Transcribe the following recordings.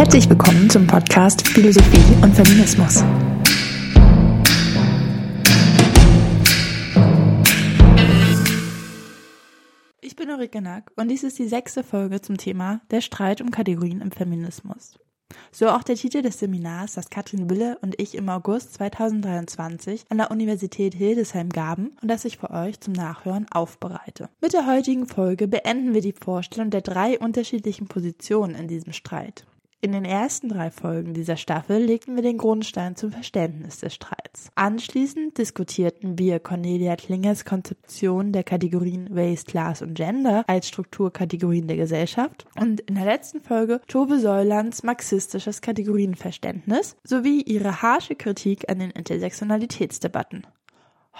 Herzlich willkommen zum Podcast Philosophie und Feminismus. Ich bin Ulrike Nack und dies ist die sechste Folge zum Thema der Streit um Kategorien im Feminismus. So auch der Titel des Seminars, das Katrin Wille und ich im August 2023 an der Universität Hildesheim gaben und das ich für euch zum Nachhören aufbereite. Mit der heutigen Folge beenden wir die Vorstellung der drei unterschiedlichen Positionen in diesem Streit. In den ersten drei Folgen dieser Staffel legten wir den Grundstein zum Verständnis des Streits. Anschließend diskutierten wir Cornelia Klingers Konzeption der Kategorien Race, Class und Gender als Strukturkategorien der Gesellschaft und in der letzten Folge Tove Säulands marxistisches Kategorienverständnis sowie ihre harsche Kritik an den Intersektionalitätsdebatten.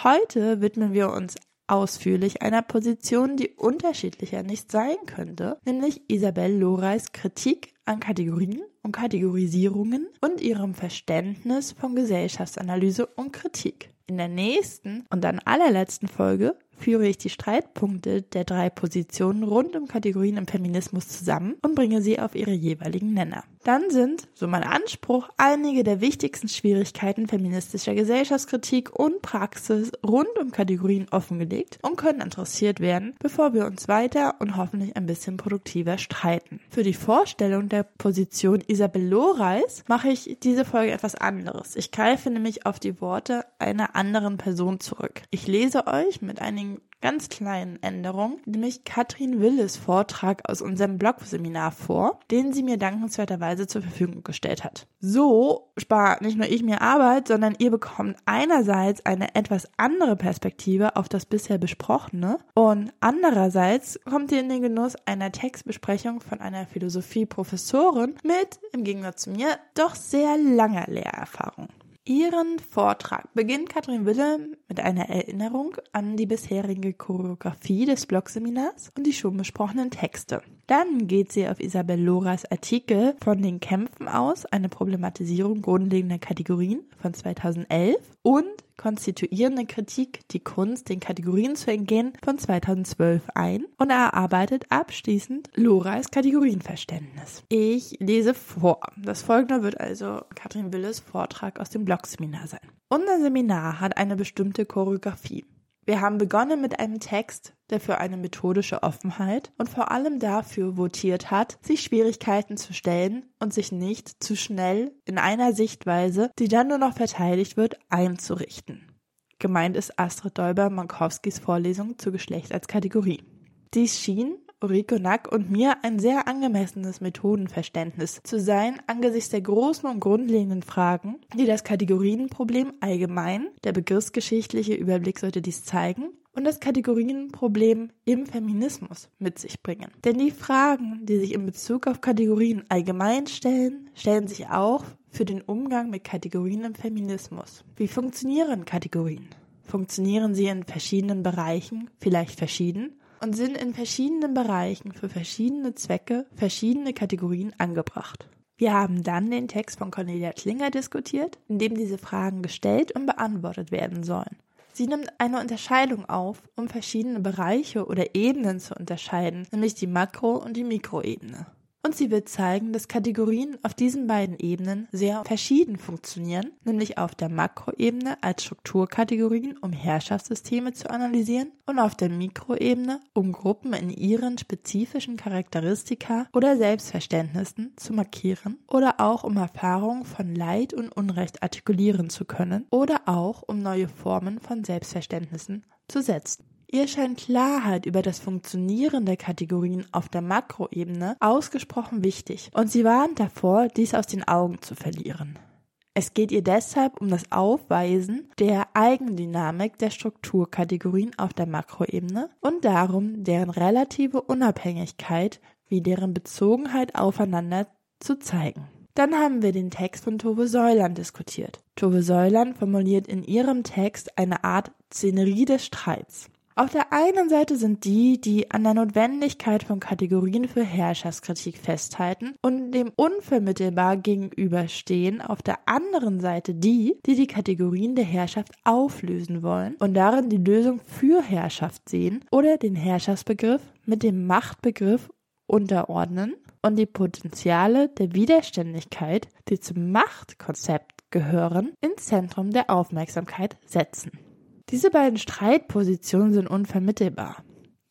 Heute widmen wir uns ausführlich einer Position, die unterschiedlicher nicht sein könnte, nämlich Isabel Lorais Kritik an Kategorien und Kategorisierungen und ihrem Verständnis von Gesellschaftsanalyse und Kritik. In der nächsten und dann allerletzten Folge führe ich die Streitpunkte der drei Positionen rund um Kategorien im Feminismus zusammen und bringe sie auf ihre jeweiligen Nenner. Dann sind, so mein Anspruch, einige der wichtigsten Schwierigkeiten feministischer Gesellschaftskritik und Praxis rund um Kategorien offengelegt und können interessiert werden, bevor wir uns weiter und hoffentlich ein bisschen produktiver streiten. Für die Vorstellung der Position Isabel Loreis mache ich diese Folge etwas anderes. Ich greife nämlich auf die Worte einer anderen Person zurück. Ich lese euch mit einigen ganz kleinen Änderung, nämlich Katrin Willes Vortrag aus unserem Blog-Seminar vor, den sie mir dankenswerterweise zur Verfügung gestellt hat. So spart nicht nur ich mir Arbeit, sondern ihr bekommt einerseits eine etwas andere Perspektive auf das bisher Besprochene und andererseits kommt ihr in den Genuss einer Textbesprechung von einer Philosophie-Professorin mit, im Gegensatz zu mir, doch sehr langer Lehrerfahrung. Ihren Vortrag beginnt Katrin Wille mit einer Erinnerung an die bisherige Choreografie des Blogseminars und die schon besprochenen Texte. Dann geht sie auf Isabel Loras Artikel von den Kämpfen aus, eine Problematisierung grundlegender Kategorien von 2011 und konstituierende Kritik, die Kunst, den Kategorien zu entgehen, von 2012 ein und erarbeitet abschließend Loras Kategorienverständnis. Ich lese vor. Das folgende wird also Katrin Willes Vortrag aus dem Blogseminar sein. Unser Seminar hat eine bestimmte Choreografie. Wir haben begonnen mit einem Text, der für eine methodische Offenheit und vor allem dafür votiert hat, sich Schwierigkeiten zu stellen und sich nicht zu schnell in einer Sichtweise, die dann nur noch verteidigt wird, einzurichten. Gemeint ist Astrid Däuber-Mankowskis Vorlesung zu Geschlecht als Kategorie. Dies schien Ulrike Nack und mir ein sehr angemessenes Methodenverständnis zu sein angesichts der großen und grundlegenden Fragen, die das Kategorienproblem allgemein, der begriffsgeschichtliche Überblick sollte dies zeigen, und das Kategorienproblem im Feminismus mit sich bringen. Denn die Fragen, die sich in Bezug auf Kategorien allgemein stellen, stellen sich auch für den Umgang mit Kategorien im Feminismus. Wie funktionieren Kategorien? Funktionieren sie in verschiedenen Bereichen vielleicht verschieden? Und sind in verschiedenen Bereichen für verschiedene Zwecke, verschiedene Kategorien angebracht. Wir haben dann den Text von Cornelia Klinger diskutiert, in dem diese Fragen gestellt und beantwortet werden sollen. Sie nimmt eine Unterscheidung auf, um verschiedene Bereiche oder Ebenen zu unterscheiden, nämlich die Makro- und die Mikroebene. Und sie wird zeigen, dass Kategorien auf diesen beiden Ebenen sehr verschieden funktionieren, nämlich auf der Makroebene als Strukturkategorien, um Herrschaftssysteme zu analysieren und auf der Mikroebene, um Gruppen in ihren spezifischen Charakteristika oder Selbstverständnissen zu markieren oder auch um Erfahrungen von Leid und Unrecht artikulieren zu können oder auch um neue Formen von Selbstverständnissen zu setzen. Ihr scheint Klarheit über das Funktionieren der Kategorien auf der Makroebene ausgesprochen wichtig und sie warnt davor, dies aus den Augen zu verlieren. Es geht ihr deshalb um das Aufweisen der Eigendynamik der Strukturkategorien auf der Makroebene und darum, deren relative Unabhängigkeit wie deren Bezogenheit aufeinander zu zeigen. Dann haben wir den Text von Tove Säuland diskutiert. Tove Säuland formuliert in ihrem Text eine Art Szenerie des Streits. Auf der einen Seite sind die, die an der Notwendigkeit von Kategorien für Herrschaftskritik festhalten und dem unvermittelbar gegenüberstehen. Auf der anderen Seite die, die die Kategorien der Herrschaft auflösen wollen und darin die Lösung für Herrschaft sehen oder den Herrschaftsbegriff mit dem Machtbegriff unterordnen und die Potenziale der Widerständigkeit, die zum Machtkonzept gehören, ins Zentrum der Aufmerksamkeit setzen. Diese beiden Streitpositionen sind unvermittelbar.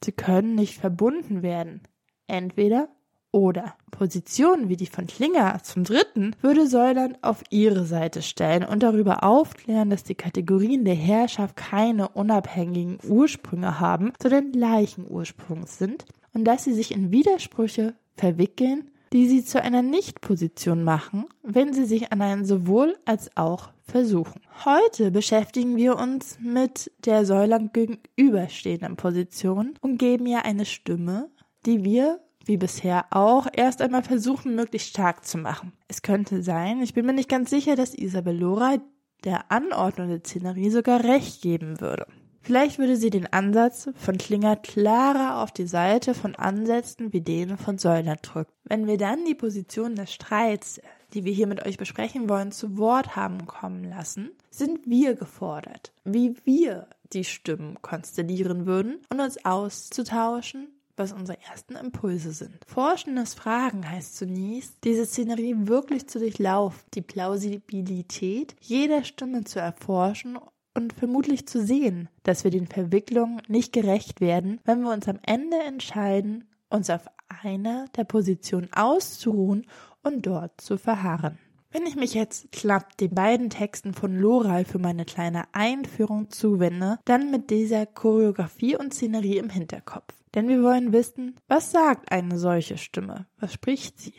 Sie können nicht verbunden werden. Entweder oder Positionen wie die von Klinger zum dritten würde Säuland auf ihre Seite stellen und darüber aufklären, dass die Kategorien der Herrschaft keine unabhängigen Ursprünge haben, sondern gleichen Ursprungs sind und dass sie sich in Widersprüche verwickeln, die sie zu einer Nichtposition machen, wenn sie sich an einen sowohl als auch versuchen. Heute beschäftigen wir uns mit der Säuland gegenüberstehenden Position und geben ihr eine Stimme, die wir wie bisher auch, erst einmal versuchen, möglichst stark zu machen. Es könnte sein, ich bin mir nicht ganz sicher, dass Isabel Lora der Anordnung der Szenerie sogar recht geben würde. Vielleicht würde sie den Ansatz von Klinger klarer auf die Seite von Ansätzen wie denen von Säuler drücken. Wenn wir dann die Position des Streits, die wir hier mit euch besprechen wollen, zu Wort haben kommen lassen, sind wir gefordert, wie wir die Stimmen konstellieren würden und uns auszutauschen was unsere ersten Impulse sind. Forschendes Fragen heißt zunächst, diese Szenerie wirklich zu durchlaufen, die Plausibilität jeder Stimme zu erforschen und vermutlich zu sehen, dass wir den Verwicklungen nicht gerecht werden, wenn wir uns am Ende entscheiden, uns auf einer der Positionen auszuruhen und dort zu verharren. Wenn ich mich jetzt knapp den beiden Texten von Loral für meine kleine Einführung zuwende, dann mit dieser Choreografie und Szenerie im Hinterkopf. Denn wir wollen wissen, was sagt eine solche Stimme? Was spricht sie?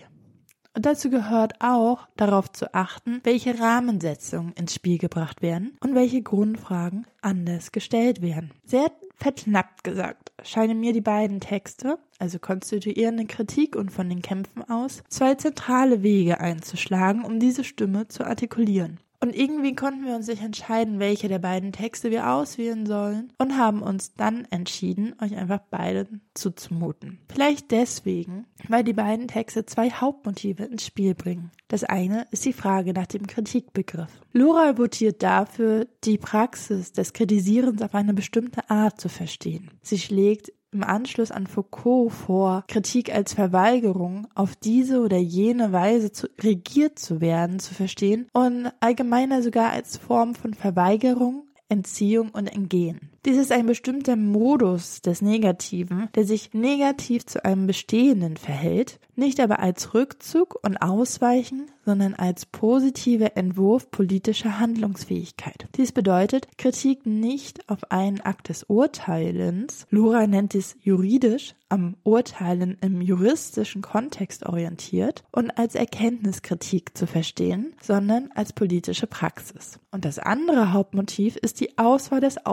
Und dazu gehört auch, darauf zu achten, welche Rahmensetzungen ins Spiel gebracht werden und welche Grundfragen anders gestellt werden. Sehr verknappt gesagt, scheinen mir die beiden Texte, also konstituierende Kritik und von den Kämpfen aus, zwei zentrale Wege einzuschlagen, um diese Stimme zu artikulieren. Und irgendwie konnten wir uns nicht entscheiden, welche der beiden Texte wir auswählen sollen und haben uns dann entschieden, euch einfach beide zuzumuten. Vielleicht deswegen, weil die beiden Texte zwei Hauptmotive ins Spiel bringen. Das eine ist die Frage nach dem Kritikbegriff. Lora votiert dafür, die Praxis des Kritisierens auf eine bestimmte Art zu verstehen. Sie schlägt im Anschluss an Foucault vor, Kritik als Verweigerung, auf diese oder jene Weise zu, regiert zu werden, zu verstehen und allgemeiner sogar als Form von Verweigerung Entziehung und Entgehen. Dies ist ein bestimmter Modus des Negativen, der sich negativ zu einem Bestehenden verhält, nicht aber als Rückzug und Ausweichen, sondern als positiver Entwurf politischer Handlungsfähigkeit. Dies bedeutet Kritik nicht auf einen Akt des Urteilens, Lora nennt es juridisch, am Urteilen im juristischen Kontext orientiert und als Erkenntniskritik zu verstehen, sondern als politische Praxis. Und das andere Hauptmotiv ist die Auswahl des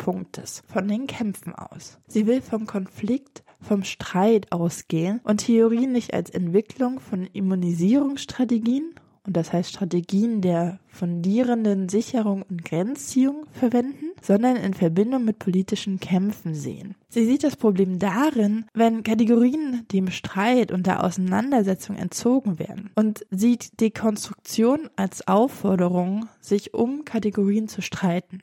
Ausgangspunktes von den Kämpfen aus. Sie will vom Konflikt vom Streit ausgehen und Theorien nicht als Entwicklung von Immunisierungsstrategien und das heißt Strategien der fundierenden Sicherung und Grenzziehung verwenden, sondern in Verbindung mit politischen Kämpfen sehen. Sie sieht das Problem darin, wenn Kategorien dem Streit und der Auseinandersetzung entzogen werden und sieht Dekonstruktion als Aufforderung, sich um Kategorien zu streiten.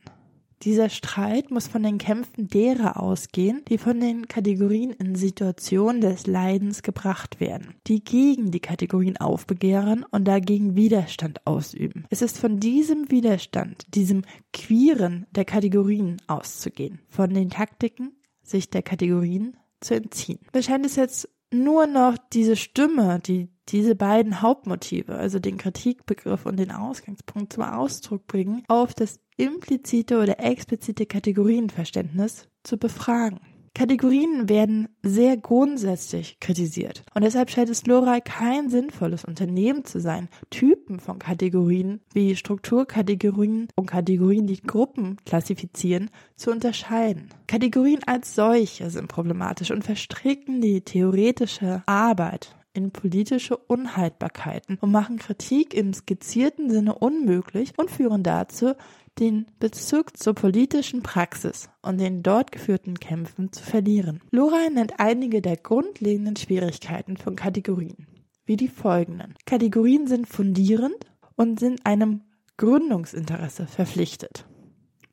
Dieser Streit muss von den Kämpfen derer ausgehen, die von den Kategorien in Situationen des Leidens gebracht werden, die gegen die Kategorien aufbegehren und dagegen Widerstand ausüben. Es ist von diesem Widerstand, diesem Queeren der Kategorien auszugehen, von den Taktiken, sich der Kategorien zu entziehen. Mir scheint es jetzt nur noch diese Stimme, die diese beiden Hauptmotive, also den Kritikbegriff und den Ausgangspunkt zum Ausdruck bringen, auf das implizite oder explizite Kategorienverständnis zu befragen. Kategorien werden sehr grundsätzlich kritisiert. Und deshalb scheint es Lorei kein sinnvolles Unternehmen zu sein, Typen von Kategorien wie Strukturkategorien und Kategorien, die Gruppen klassifizieren, zu unterscheiden. Kategorien als solche sind problematisch und verstricken die theoretische Arbeit in politische Unhaltbarkeiten und machen Kritik im skizzierten Sinne unmöglich und führen dazu, den Bezug zur politischen Praxis und den dort geführten Kämpfen zu verlieren. Lora nennt einige der grundlegenden Schwierigkeiten von Kategorien, wie die folgenden. Kategorien sind fundierend und sind einem Gründungsinteresse verpflichtet.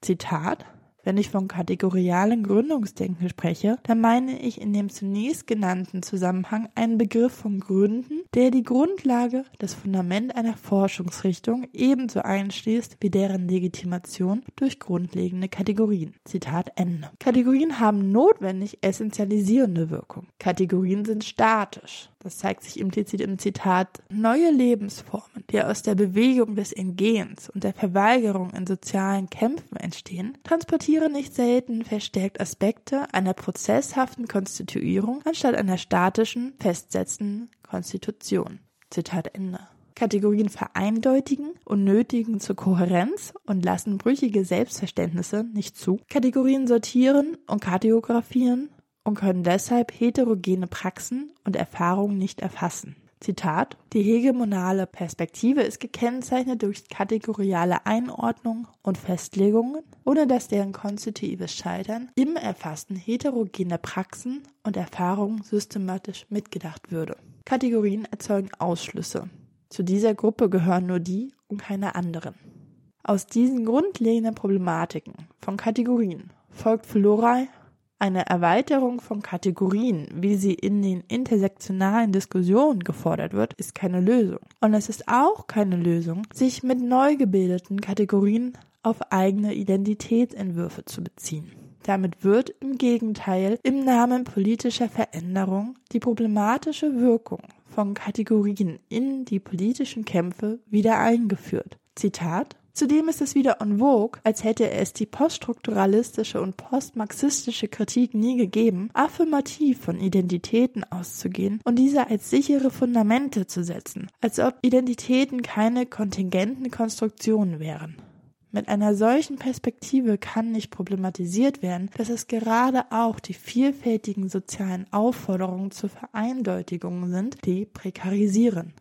Zitat Wenn ich von kategorialen Gründungsdenken spreche, dann meine ich in dem zunächst genannten Zusammenhang einen Begriff von Gründen, der die Grundlage, das Fundament einer Forschungsrichtung ebenso einschließt wie deren Legitimation durch grundlegende Kategorien. Zitat Ende. Kategorien haben notwendig essentialisierende Wirkung. Kategorien sind statisch. Das zeigt sich implizit im Zitat neue Lebensformen, die aus der Bewegung des Entgehens und der Verweigerung in sozialen Kämpfen entstehen, transportieren nicht selten verstärkt Aspekte einer prozesshaften Konstituierung anstatt einer statischen, festsetzenden Konstitution. Zitat Ende. Kategorien vereindeutigen und nötigen zur Kohärenz und lassen brüchige Selbstverständnisse nicht zu. Kategorien sortieren und kategoraphieren und können deshalb heterogene Praxen und Erfahrungen nicht erfassen. Zitat, die hegemonale Perspektive ist gekennzeichnet durch kategoriale Einordnung und Festlegungen, ohne dass deren konstitutives Scheitern im Erfassen heterogener Praxen und Erfahrungen systematisch mitgedacht würde. Kategorien erzeugen Ausschlüsse. Zu dieser Gruppe gehören nur die und keine anderen. Aus diesen grundlegenden Problematiken von Kategorien folgt für Lorei eine Erweiterung von Kategorien, wie sie in den intersektionalen Diskussionen gefordert wird, ist keine Lösung. Und es ist auch keine Lösung, sich mit neu gebildeten Kategorien auf eigene Identitätsentwürfe zu beziehen. Damit wird im Gegenteil im Namen politischer Veränderung die problematische Wirkung von Kategorien in die politischen Kämpfe wieder eingeführt. Zitat Zudem ist es wieder en vogue, als hätte es die poststrukturalistische und postmarxistische Kritik nie gegeben, affirmativ von Identitäten auszugehen und diese als sichere Fundamente zu setzen, als ob Identitäten keine kontingenten Konstruktionen wären. Mit einer solchen Perspektive kann nicht problematisiert werden, dass es gerade auch die vielfältigen sozialen Aufforderungen zur Vereindeutigung sind, die prekarisieren.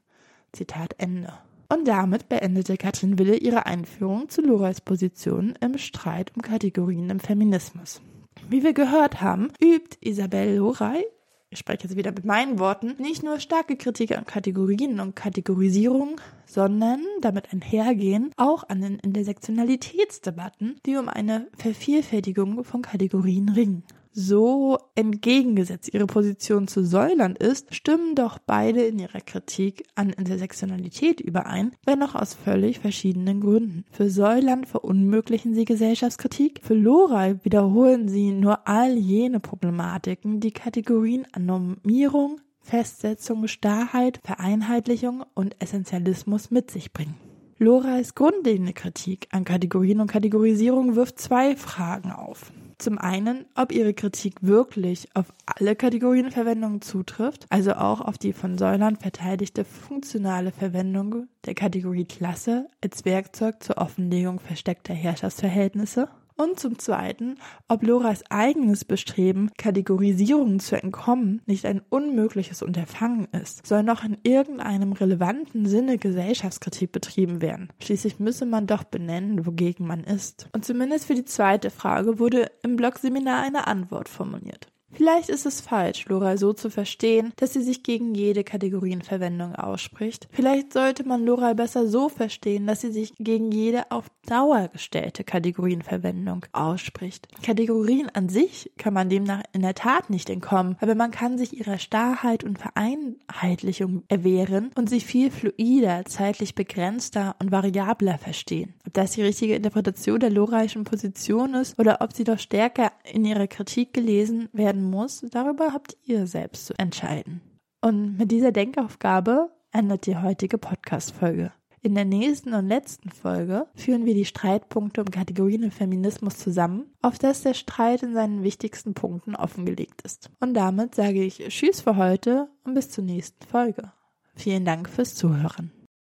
Zitat Ende. Und damit beendete Katrin Wille ihre Einführung zu Lorais Position im Streit um Kategorien im Feminismus. Wie wir gehört haben, übt Isabelle Loray ich spreche jetzt wieder mit meinen Worten, nicht nur starke Kritik an Kategorien und Kategorisierung, sondern damit einhergehen auch an den Intersektionalitätsdebatten, die um eine Vervielfältigung von Kategorien ringen so entgegengesetzt ihre Position zu Säuland ist, stimmen doch beide in ihrer Kritik an Intersektionalität überein, wenn auch aus völlig verschiedenen Gründen. Für Säuland verunmöglichen sie Gesellschaftskritik, für Lorei wiederholen sie nur all jene Problematiken, die Kategorien Normierung, Festsetzung, Starrheit, Vereinheitlichung und Essentialismus mit sich bringen. Lorais grundlegende Kritik an Kategorien und Kategorisierung wirft zwei Fragen auf. Zum einen, ob ihre Kritik wirklich auf alle Kategorienverwendungen zutrifft, also auch auf die von Säulern verteidigte funktionale Verwendung der Kategorie Klasse als Werkzeug zur Offenlegung versteckter Herrschaftsverhältnisse. Und zum Zweiten, ob Loras eigenes Bestreben, Kategorisierungen zu entkommen, nicht ein unmögliches Unterfangen ist, soll noch in irgendeinem relevanten Sinne Gesellschaftskritik betrieben werden. Schließlich müsse man doch benennen, wogegen man ist. Und zumindest für die zweite Frage wurde im Blogseminar eine Antwort formuliert. Vielleicht ist es falsch, Lora so zu verstehen, dass sie sich gegen jede Kategorienverwendung ausspricht. Vielleicht sollte man Lora besser so verstehen, dass sie sich gegen jede auf Dauer gestellte Kategorienverwendung ausspricht. Kategorien an sich kann man demnach in der Tat nicht entkommen, aber man kann sich ihrer Starrheit und Vereinheitlichung erwehren und sie viel fluider, zeitlich begrenzter und variabler verstehen. Ob das die richtige Interpretation der loraischen Position ist oder ob sie doch stärker in ihrer Kritik gelesen werden muss, darüber habt ihr selbst zu entscheiden. Und mit dieser Denkaufgabe endet die heutige Podcast-Folge. In der nächsten und letzten Folge führen wir die Streitpunkte um Kategorien und Feminismus zusammen, auf das der Streit in seinen wichtigsten Punkten offengelegt ist. Und damit sage ich Tschüss für heute und bis zur nächsten Folge. Vielen Dank fürs Zuhören.